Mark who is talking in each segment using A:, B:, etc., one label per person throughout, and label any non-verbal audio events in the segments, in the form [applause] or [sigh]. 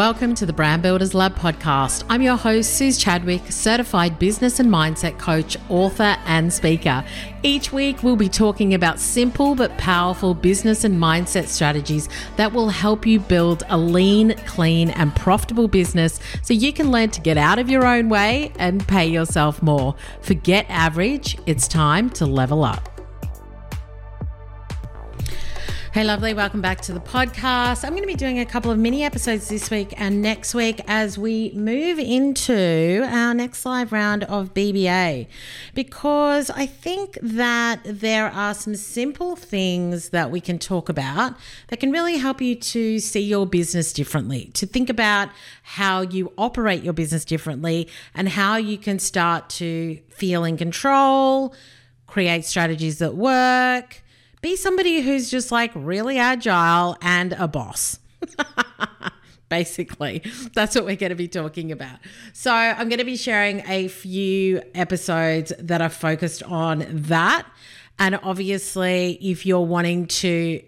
A: Welcome to the Brand Builders Lab podcast. I'm your host, Suz Chadwick, certified business and mindset coach, author, and speaker. Each week, we'll be talking about simple but powerful business and mindset strategies that will help you build a lean, clean, and profitable business so you can learn to get out of your own way and pay yourself more. Forget average, it's time to level up. Hey, lovely. Welcome back to the podcast. I'm going to be doing a couple of mini episodes this week and next week as we move into our next live round of BBA because I think that there are some simple things that we can talk about that can really help you to see your business differently, to think about how you operate your business differently and how you can start to feel in control, create strategies that work be somebody who's just like really agile and a boss. [laughs] Basically, that's what we're going to be talking about. So, I'm going to be sharing a few episodes that are focused on that. And obviously, if you're wanting to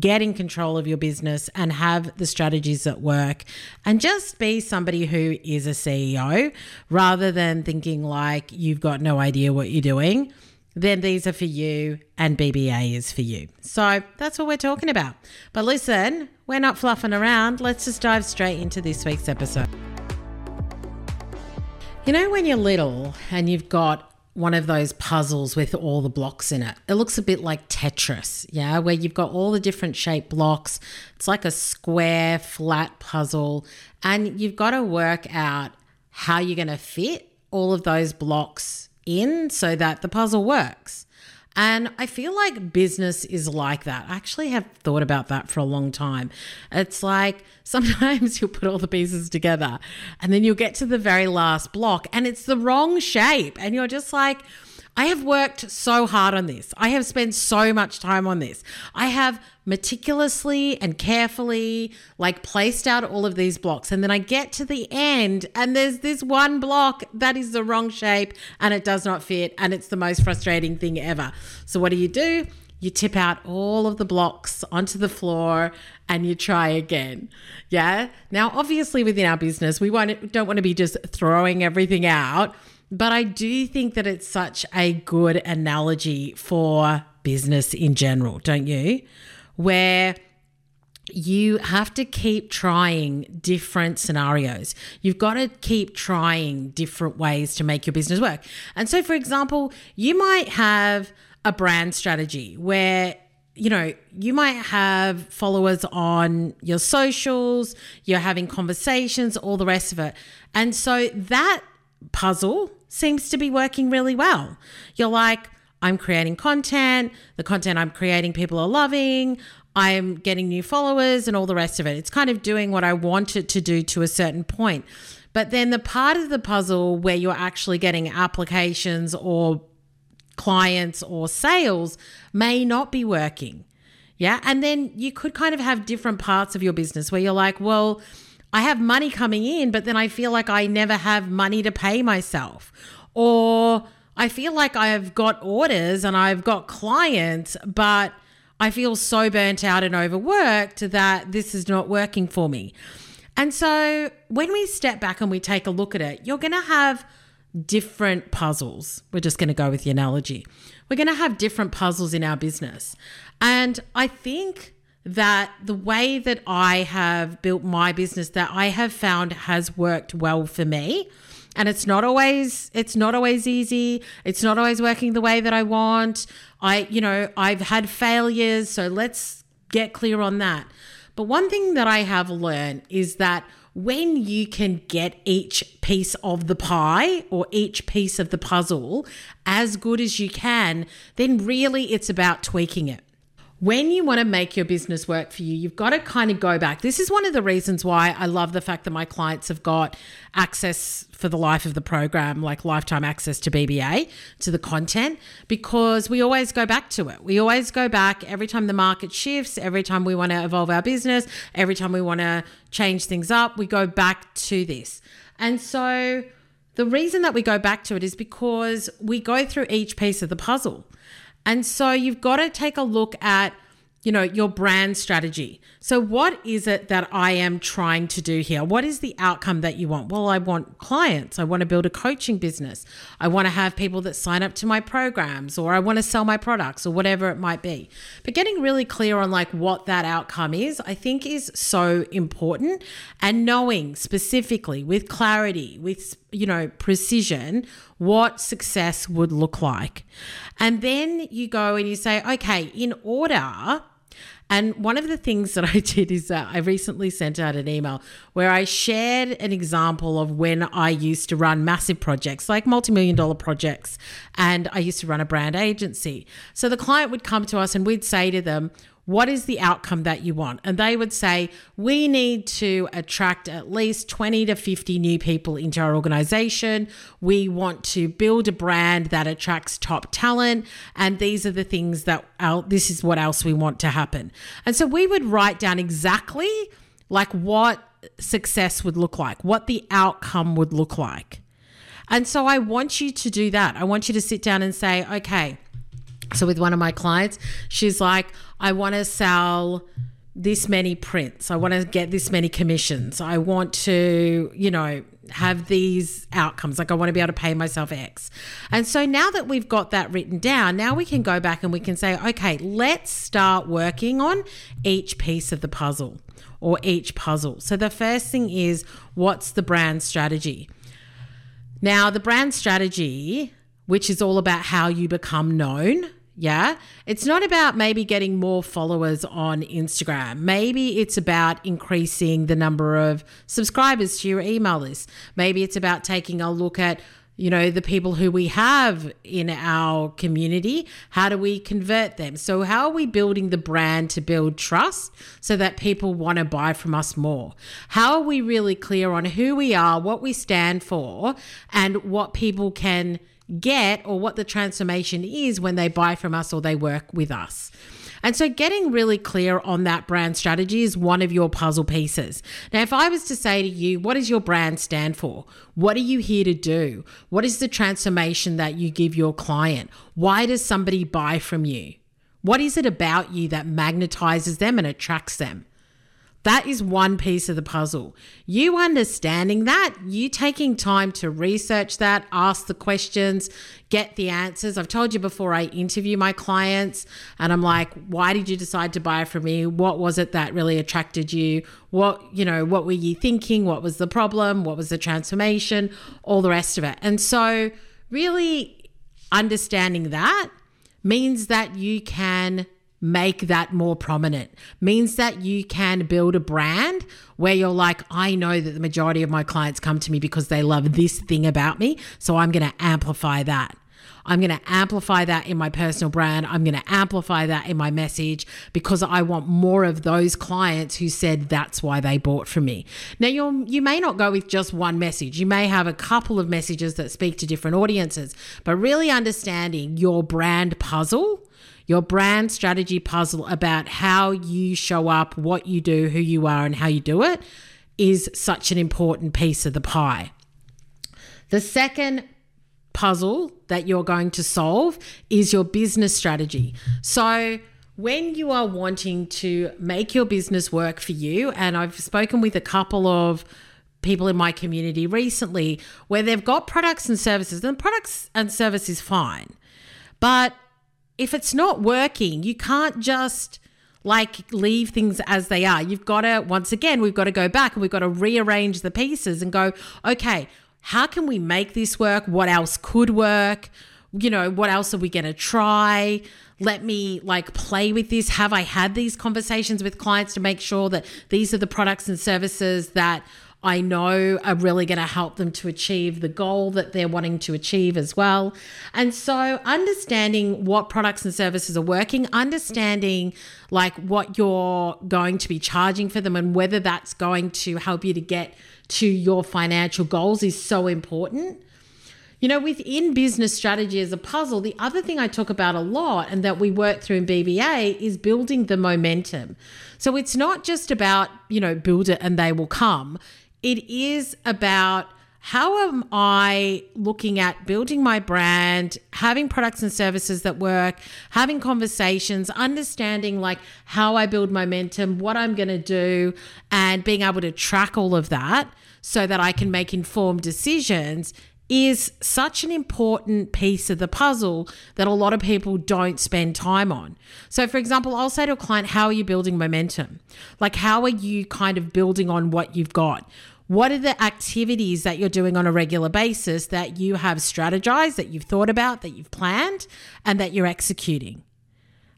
A: get in control of your business and have the strategies that work and just be somebody who is a CEO rather than thinking like you've got no idea what you're doing then these are for you and BBA is for you. So that's what we're talking about. But listen, we're not fluffing around. Let's just dive straight into this week's episode. You know, when you're little and you've got one of those puzzles with all the blocks in it. It looks a bit like Tetris, yeah, where you've got all the different shaped blocks. It's like a square, flat puzzle, and you've got to work out how you're going to fit all of those blocks in so that the puzzle works. And I feel like business is like that. I actually have thought about that for a long time. It's like [laughs] sometimes you'll put all the pieces together and then you'll get to the very last block and it's the wrong shape. And you're just like, I have worked so hard on this. I have spent so much time on this. I have meticulously and carefully like placed out all of these blocks and then I get to the end and there's this one block that is the wrong shape and it does not fit and it's the most frustrating thing ever. So what do you do? You tip out all of the blocks onto the floor and you try again. Yeah? Now obviously within our business we want don't want to be just throwing everything out but I do think that it's such a good analogy for business in general, don't you? Where you have to keep trying different scenarios. You've got to keep trying different ways to make your business work. And so, for example, you might have a brand strategy where you know, you might have followers on your socials, you're having conversations, all the rest of it. And so that puzzle seems to be working really well. You're like, I'm creating content, the content I'm creating people are loving, I'm getting new followers and all the rest of it. It's kind of doing what I want it to do to a certain point. But then the part of the puzzle where you're actually getting applications or clients or sales may not be working. Yeah. And then you could kind of have different parts of your business where you're like, well, I have money coming in, but then I feel like I never have money to pay myself. Or I feel like I've got orders and I've got clients, but I feel so burnt out and overworked that this is not working for me. And so when we step back and we take a look at it, you're going to have different puzzles. We're just going to go with the analogy. We're going to have different puzzles in our business. And I think that the way that I have built my business that I have found has worked well for me. And it's not always it's not always easy. It's not always working the way that I want. I you know I've had failures so let's get clear on that. But one thing that I have learned is that when you can get each piece of the pie or each piece of the puzzle as good as you can, then really it's about tweaking it when you want to make your business work for you, you've got to kind of go back. This is one of the reasons why I love the fact that my clients have got access for the life of the program, like lifetime access to BBA, to the content, because we always go back to it. We always go back every time the market shifts, every time we want to evolve our business, every time we want to change things up, we go back to this. And so the reason that we go back to it is because we go through each piece of the puzzle. And so you've got to take a look at you know, your brand strategy. So, what is it that I am trying to do here? What is the outcome that you want? Well, I want clients. I want to build a coaching business. I want to have people that sign up to my programs, or I want to sell my products, or whatever it might be. But getting really clear on like what that outcome is, I think is so important. And knowing specifically with clarity, with, you know, precision, what success would look like. And then you go and you say, okay, in order and one of the things that I [laughs] did is that I recently sent out an email where I shared an example of when I used to run massive projects, like multi million dollar projects, and I used to run a brand agency. So the client would come to us and we'd say to them, what is the outcome that you want? And they would say, we need to attract at least 20 to 50 new people into our organization. We want to build a brand that attracts top talent. And these are the things that, our, this is what else we want to happen. And so we would write down exactly like what success would look like, what the outcome would look like. And so I want you to do that. I want you to sit down and say, okay, so with one of my clients, she's like, I want to sell this many prints. I want to get this many commissions. I want to, you know, have these outcomes. Like I want to be able to pay myself X. And so now that we've got that written down, now we can go back and we can say, okay, let's start working on each piece of the puzzle or each puzzle. So the first thing is what's the brand strategy? Now, the brand strategy, which is all about how you become known, yeah. It's not about maybe getting more followers on Instagram. Maybe it's about increasing the number of subscribers to your email list. Maybe it's about taking a look at, you know, the people who we have in our community. How do we convert them? So, how are we building the brand to build trust so that people want to buy from us more? How are we really clear on who we are, what we stand for, and what people can get or what the transformation is when they buy from us or they work with us. And so, getting really clear on that brand strategy is one of your puzzle pieces. Now, if I was to say to you, what does your brand stand for? What are you here to do? What is the transformation that you give your client? Why does somebody buy from you? What is it about you that magnetizes them and attracts them? That is one piece of the puzzle. You understanding that, you taking time to research that, ask the questions, get the answers. I've told you before I interview my clients and I'm like, why did you decide to buy from me? What was it that really attracted you? What, you know, what were you thinking? What was the problem? What was the transformation? All the rest of it. And so, really understanding that means that you can make that more prominent means that you can build a brand where you're like I know that the majority of my clients come to me because they love this thing about me so I'm going to amplify that I'm going to amplify that in my personal brand. I'm going to amplify that in my message because I want more of those clients who said that's why they bought from me. Now you you may not go with just one message. You may have a couple of messages that speak to different audiences, but really understanding your brand puzzle your brand strategy puzzle about how you show up, what you do, who you are, and how you do it is such an important piece of the pie. The second puzzle that you're going to solve is your business strategy. So, when you are wanting to make your business work for you, and I've spoken with a couple of people in my community recently where they've got products and services, and the products and services fine. But if it's not working, you can't just like leave things as they are. You've got to, once again, we've got to go back and we've got to rearrange the pieces and go, okay, how can we make this work? What else could work? You know, what else are we going to try? Let me like play with this. Have I had these conversations with clients to make sure that these are the products and services that I know are really going to help them to achieve the goal that they're wanting to achieve as well. And so, understanding what products and services are working, understanding like what you're going to be charging for them and whether that's going to help you to get to your financial goals is so important. You know, within business strategy as a puzzle, the other thing I talk about a lot and that we work through in BBA is building the momentum. So it's not just about, you know, build it and they will come it is about how am I looking at building my brand, having products and services that work, having conversations, understanding like how I build momentum, what I'm going to do, and being able to track all of that so that I can make informed decisions is such an important piece of the puzzle that a lot of people don't spend time on. So, for example, I'll say to a client, How are you building momentum? Like, how are you kind of building on what you've got? What are the activities that you're doing on a regular basis that you have strategized, that you've thought about, that you've planned, and that you're executing?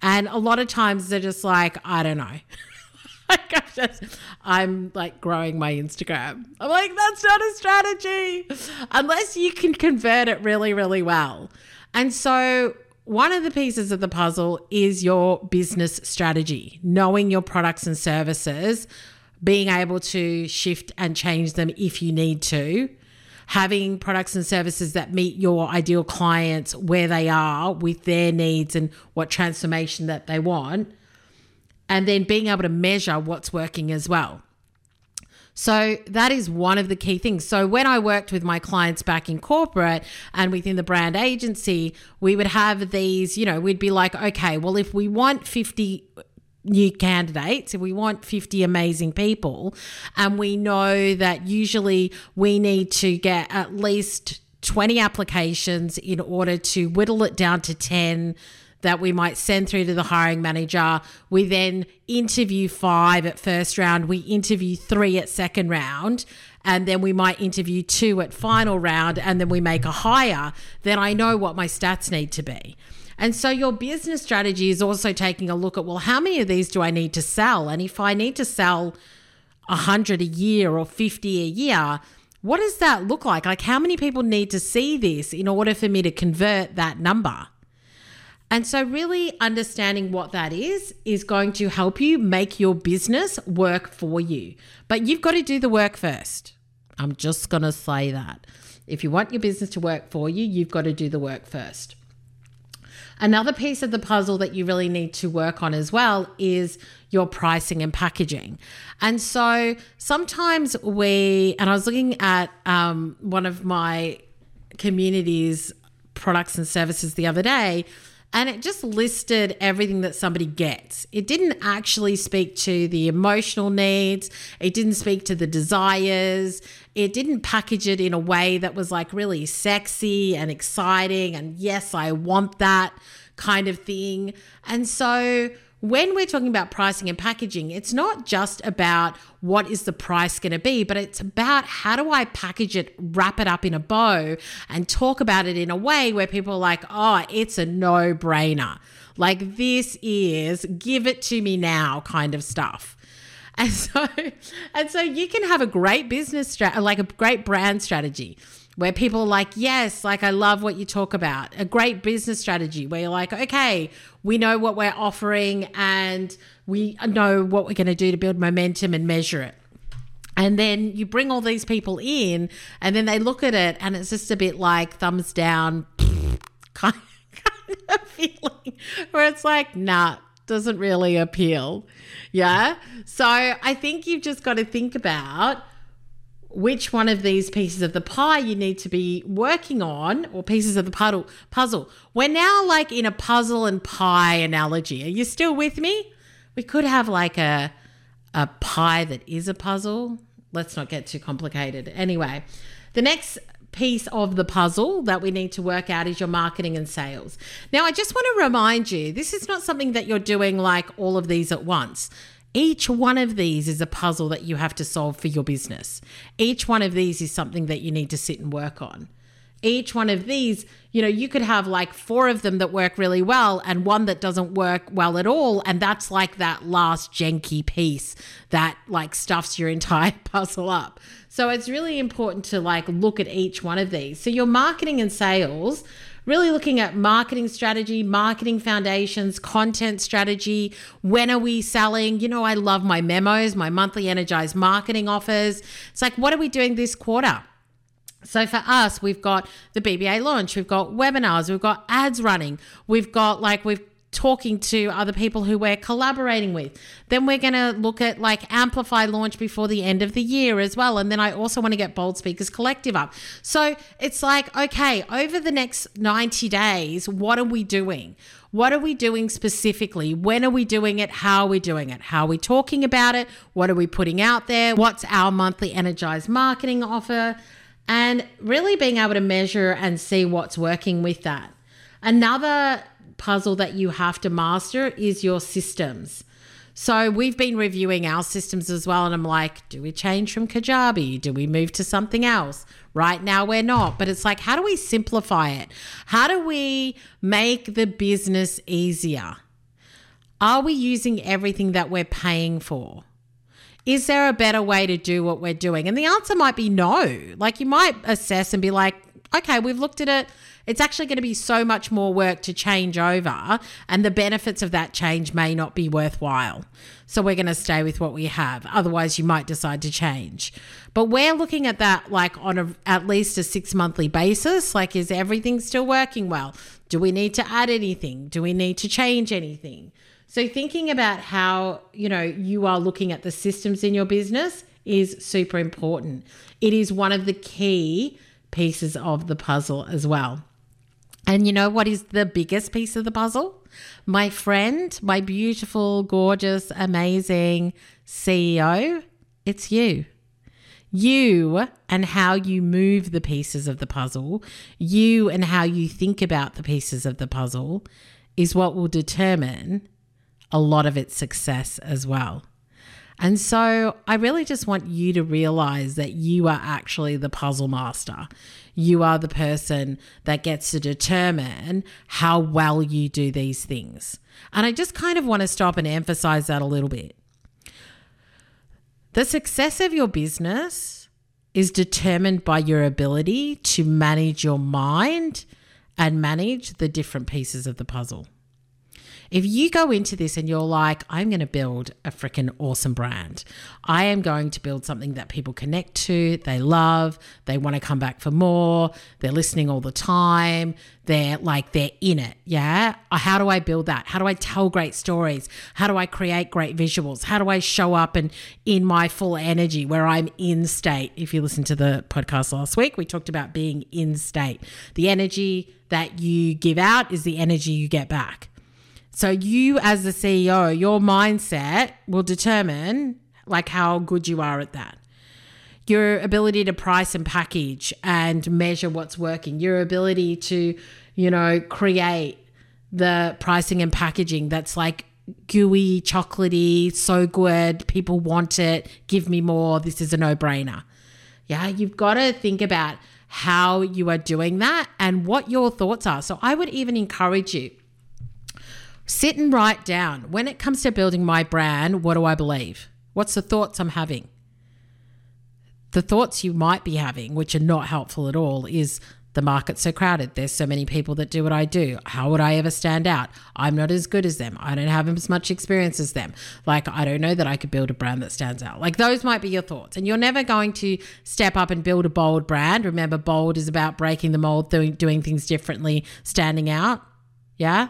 A: And a lot of times they're just like, I don't know. [laughs] like I'm just, I'm like growing my Instagram. I'm like, that's not a strategy unless you can convert it really, really well. And so one of the pieces of the puzzle is your business strategy, knowing your products and services being able to shift and change them if you need to, having products and services that meet your ideal clients where they are with their needs and what transformation that they want, and then being able to measure what's working as well. So that is one of the key things. So when I worked with my clients back in corporate and within the brand agency, we would have these, you know, we'd be like, okay, well, if we want 50 new candidates, if we want 50 amazing people, and we know that usually we need to get at least 20 applications in order to whittle it down to 10 that we might send through to the hiring manager. We then interview five at first round, we interview three at second round, and then we might interview two at final round, and then we make a hire. Then I know what my stats need to be. And so your business strategy is also taking a look at well, how many of these do I need to sell? And if I need to sell 100 a year or 50 a year, what does that look like? Like, how many people need to see this in order for me to convert that number? And so, really understanding what that is is going to help you make your business work for you. But you've got to do the work first. I'm just going to say that. If you want your business to work for you, you've got to do the work first. Another piece of the puzzle that you really need to work on as well is your pricing and packaging. And so sometimes we, and I was looking at um, one of my communities' products and services the other day, and it just listed everything that somebody gets. It didn't actually speak to the emotional needs, it didn't speak to the desires, it didn't package it in a way that was like really sexy and exciting and yes, I want that kind of thing. And so when we're talking about pricing and packaging, it's not just about what is the price going to be, but it's about how do I package it, wrap it up in a bow, and talk about it in a way where people are like, oh, it's a no brainer. Like, this is give it to me now kind of stuff. And so, and so you can have a great business strategy, like a great brand strategy where people are like, yes, like I love what you talk about. A great business strategy where you're like, okay, we know what we're offering and we know what we're going to do to build momentum and measure it. And then you bring all these people in and then they look at it and it's just a bit like thumbs down [laughs] kind of feeling where it's like, nah, doesn't really appeal. Yeah. So I think you've just got to think about which one of these pieces of the pie you need to be working on or pieces of the puzzle puzzle. We're now like in a puzzle and pie analogy. Are you still with me? We could have like a a pie that is a puzzle. Let's not get too complicated. Anyway, the next piece of the puzzle that we need to work out is your marketing and sales. Now, I just want to remind you this is not something that you're doing like all of these at once. Each one of these is a puzzle that you have to solve for your business. Each one of these is something that you need to sit and work on. Each one of these, you know, you could have like four of them that work really well and one that doesn't work well at all. And that's like that last janky piece that like stuffs your [laughs] entire puzzle up. So it's really important to like look at each one of these. So your marketing and sales really looking at marketing strategy, marketing foundations, content strategy. When are we selling? You know, I love my memos, my monthly energized marketing offers. It's like, what are we doing this quarter? So for us, we've got the BBA launch, we've got webinars, we've got ads running, we've got like we've talking to other people who we're collaborating with. Then we're going to look at like Amplify launch before the end of the year as well. And then I also want to get Bold Speakers Collective up. So it's like, okay, over the next 90 days, what are we doing? What are we doing specifically? When are we doing it? How are we doing it? How are we talking about it? What are we putting out there? What's our monthly energized marketing offer? And really being able to measure and see what's working with that. Another puzzle that you have to master is your systems. So we've been reviewing our systems as well. And I'm like, do we change from Kajabi? Do we move to something else? Right now, we're not. But it's like, how do we simplify it? How do we make the business easier? Are we using everything that we're paying for? Is there a better way to do what we're doing? And the answer might be no. Like you might assess and be like, okay, we've looked at it it's actually going to be so much more work to change over, and the benefits of that change may not be worthwhile. So we're going to stay with what we have. Otherwise, you might decide to change. But we're looking at that like on a, at least a six monthly basis. Like, is everything still working well? Do we need to add anything? Do we need to change anything? So thinking about how, you know, you are looking at the systems in your business is super important. It is one of the key pieces of the puzzle as well. And you know what is the biggest piece of the puzzle? My friend, my beautiful, gorgeous, amazing CEO, it's you. You and how you move the pieces of the puzzle, you and how you think about the pieces of the puzzle is what will determine a lot of its success as well. And so I really just want you to realize that you are actually the puzzle master. You are the person that gets to determine how well you do these things. And I just kind of want to stop and emphasize that a little bit. The success of your business is determined by your ability to manage your mind and manage the different pieces of the puzzle. If you go into this and you're like, I'm going to build a freaking awesome brand, I am going to build something that people connect to, they love, they want to come back for more, they're listening all the time, they're like, they're in it. Yeah. Uh, how do I build that? How do I tell great stories? How do I create great visuals? How do I show up and in my full energy where I'm in state? If you listen to the podcast last week, we talked about being in state. The energy that you give out is the energy you get back. So you as the CEO, your mindset will determine like how good you are at that. Your ability to price and package and measure what's working, your ability to, you know, create the pricing and packaging that's like gooey, chocolatey, so good, people want it, give me more, this is a no-brainer. Yeah, you've got to think about how you are doing that and what your thoughts are. So I would even encourage you Sit and write down when it comes to building my brand, what do I believe? What's the thoughts I'm having? The thoughts you might be having, which are not helpful at all, is the market's so crowded. There's so many people that do what I do. How would I ever stand out? I'm not as good as them. I don't have as much experience as them. Like, I don't know that I could build a brand that stands out. Like, those might be your thoughts. And you're never going to step up and build a bold brand. Remember, bold is about breaking the mold, doing, doing things differently, standing out. Yeah.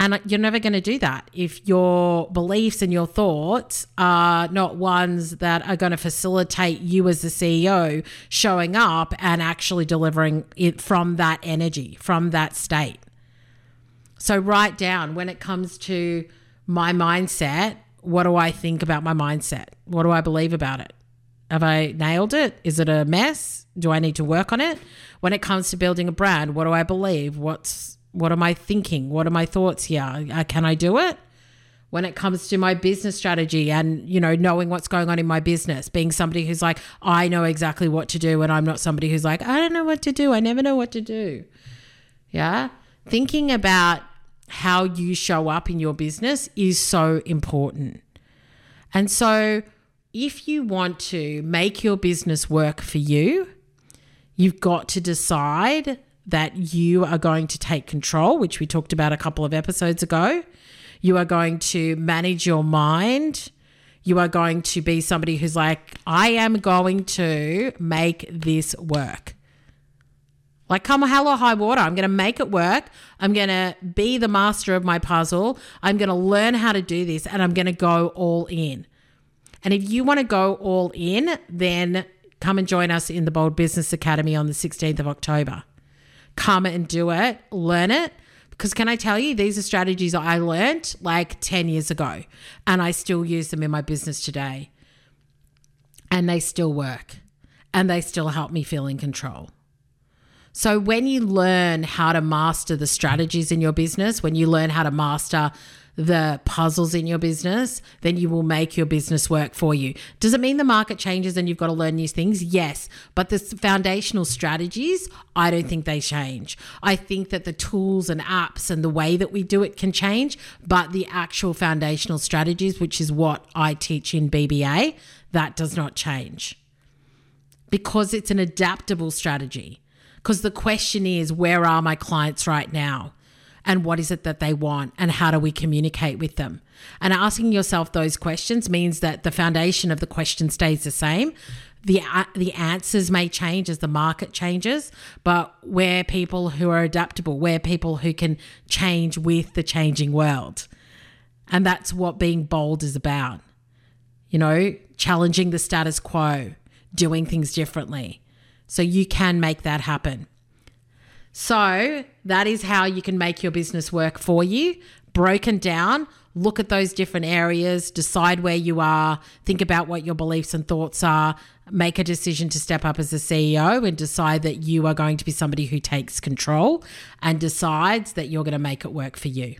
A: And you're never going to do that if your beliefs and your thoughts are not ones that are going to facilitate you as the CEO showing up and actually delivering it from that energy, from that state. So, write down when it comes to my mindset, what do I think about my mindset? What do I believe about it? Have I nailed it? Is it a mess? Do I need to work on it? When it comes to building a brand, what do I believe? What's what am I thinking? What are my thoughts here? Uh, can I do it? When it comes to my business strategy and, you know, knowing what's going on in my business, being somebody who's like, I know exactly what to do, and I'm not somebody who's like, I don't know what to do. I never know what to do. Yeah. Thinking about how you show up in your business is so important. And so, if you want to make your business work for you, you've got to decide that you are going to take control, which we talked about a couple of episodes ago. You are going to manage your mind. You are going to be somebody who's like, I am going to make this work. Like, come hell or high water, I'm going to make it work. I'm going to be the master of my puzzle. I'm going to learn how to do this and I'm going to go all in. And if you want to go all in, then come and join us in the Bold Business Academy on the 16th of October. Come and do it, learn it. Because can I tell you, these are strategies I learned like 10 years ago and I still use them in my business today. And they still work and they still help me feel in control. So, when you learn how to master the strategies in your business, when you learn how to master the puzzles in your business, then you will make your business work for you. Does it mean the market changes and you've got to learn new things? Yes. But the foundational strategies, I don't think they change. I think that the tools and apps and the way that we do it can change, but the actual foundational strategies, which is what I teach in BBA, that does not change because it's an adaptable strategy. Because the question is, where are my clients right now? And what is it that they want? And how do we communicate with them? And asking yourself those questions means that the foundation of the question stays the same. The, uh, the answers may change as the market changes, but we're people who are adaptable. We're people who can change with the changing world. And that's what being bold is about. You know, challenging the status quo, doing things differently. So you can make that happen. So that is how you can make your business work for you, broken down. Look at those different areas, decide where you are, think about what your beliefs and thoughts are, make a decision to step up as a CEO and decide that you are going to be somebody who takes control and decides that you're going to make it work for you.